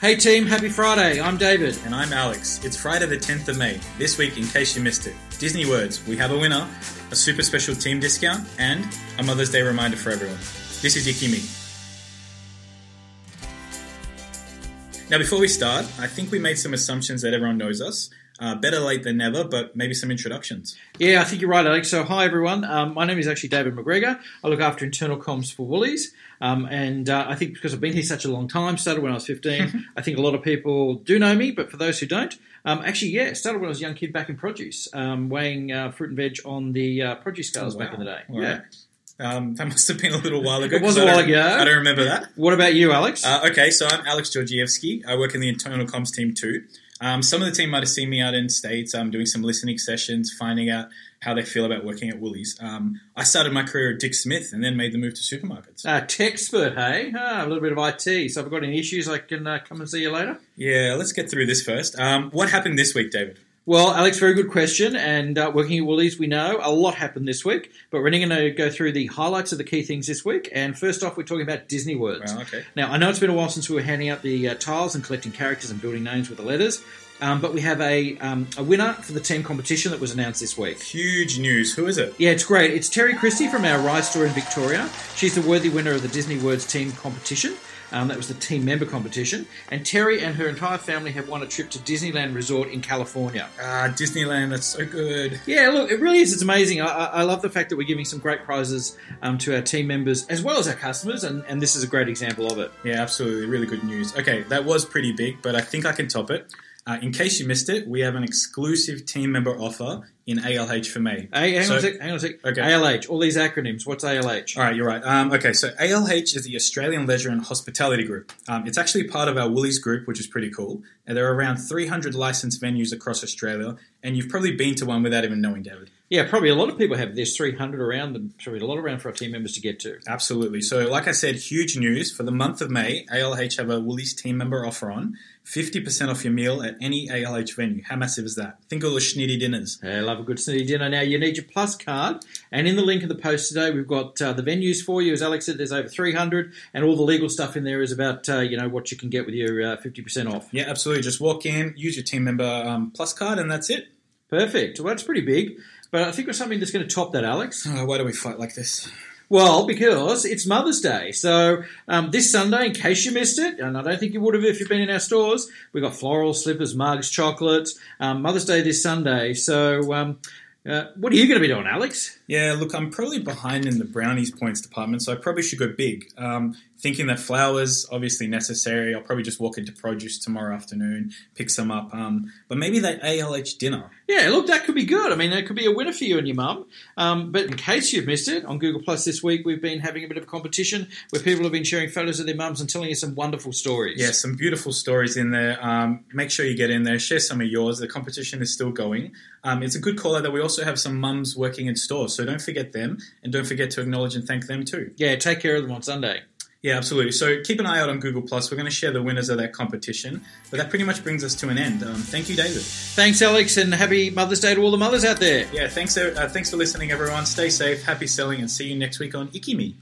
Hey team, happy Friday. I'm David. And I'm Alex. It's Friday the 10th of May. This week, in case you missed it, Disney Words, we have a winner, a super special team discount, and a Mother's Day reminder for everyone. This is ICYMI. Now, before we start, I think we made some assumptions that everyone knows us. Uh, better late than never, but maybe some introductions. Yeah, I think you're right, Alex. So, hi everyone. Um, my name is actually David McGregor. I look after internal comms for Woolies. Um, and uh, I think because I've been here such a long time, started when I was 15, I think a lot of people do know me, but for those who don't, um, actually, yeah, started when I was a young kid back in produce, um, weighing uh, fruit and veg on the uh, produce scales Oh, back in the day. All yeah. right. Um, that must have been a little while ago. It was a while ago. I don't remember that. What about you, Alex? Uh, okay, so I'm Alex Georgievsky. I work in the internal comms team too. Um, some of the team might have seen me out in states. um, doing some listening sessions, finding out how they feel about working at Woolies. Um, I started my career at Dick Smith and then made the move to supermarkets. uh, tech expert, hey? Ah, a little bit of IT. So, if I've got any issues, I can uh, come and see you later. Yeah, let's get through this first. Um, what happened this week, David? Well, Alex, very good question. And uh, working at Woolies, we know a lot happened this week, but we're only going to go through the highlights of the key things this week. And first off, we're talking about Disney words. Okay. Now, I know it's been a while since we were handing out the uh, tiles and collecting characters and building names with the letters, um, but we have a, um, a winner for the team competition that was announced this week. Huge news. Who is it? Yeah, it's great. It's Terry Christie from our Rise store in Victoria. She's the worthy winner of the Disney Words team competition. Um, that was the team member competition. And Terry and her entire family have won a trip to Disneyland Resort in California. Ah, Disneyland. That's so good. Yeah, look, it really is. It's amazing. I, I love the fact that we're giving some great prizes um, to our team members as well as our customers, and, and this is a great example of it. Yeah, absolutely. Really good news. Okay, that was pretty big, but I think I can top it. Uh, in case you missed it, we have an exclusive team member offer in ALH for me. Hang So- on a sec. Hang on a sec. Okay. ALH. All these acronyms. What's ALH? All right, you're right. Um, okay, so ALH is the Australian Leisure and Hospitality Group. Um, it's actually part of our Woolies group, which is pretty cool. And there are around 300 licensed venues across Australia, and you've probably been to one without even knowing, David. Yeah, probably a lot of people have. There's 300 around them. Probably a lot around for our team members to get to. Absolutely. So, like I said, huge news for the month of May. ALH have a Woolies team member offer on 50% off your meal at any ALH venue. How massive is that? Think of the schnitty dinners. I love a good snitty dinner. Now, you need your plus card. And in the link in the post today, we've got uh, the venues for you. As Alex said, there's over 300. And all the legal stuff in there is about, uh, you know, what you can get with your uh, 50% off. Yeah, absolutely. Just walk in, use your team member um, plus card, and that's it. Perfect. Well, that's pretty big. But I think there's something that's going to top that, Alex. Oh, why do we fight like this? Well, because it's Mother's Day. So um, this Sunday, in case you missed it, and I don't think you would have if you've been in our stores, we've got floral slippers, mugs, chocolates. Um, Mother's Day this Sunday. So um, uh, what are you going to be doing, Alex? Yeah, look, I'm probably behind in the brownies points department, so I probably should go big. Um, thinking that flowers obviously necessary. I'll probably just walk into produce tomorrow afternoon, pick some up. Um, but maybe that ALH dinner. Yeah, look, that could be good. I mean, that could be a winner for you and your mum. Um, but in case you've missed it, on Google Plus this week, we've been having a bit of a competition where people have been sharing photos of their mums and telling us some wonderful stories. Yeah, some beautiful stories in there. Um, make sure you get in there, share some of yours. The competition is still going. Um, it's a good call out that we also have some mums working in stores, so don't forget them, and don't forget to acknowledge and thank them too. Yeah, take care of them on Sunday. Yeah, absolutely. So keep an eye out on Google Plus. We're going to share the winners of that competition. But that pretty much brings us to an end. Um, thank you, David. Thanks, Alex, and happy Mother's Day to all the mothers out there. Yeah, thanks. Uh, thanks for listening, everyone. Stay safe, happy selling, and see you next week on ICYMI.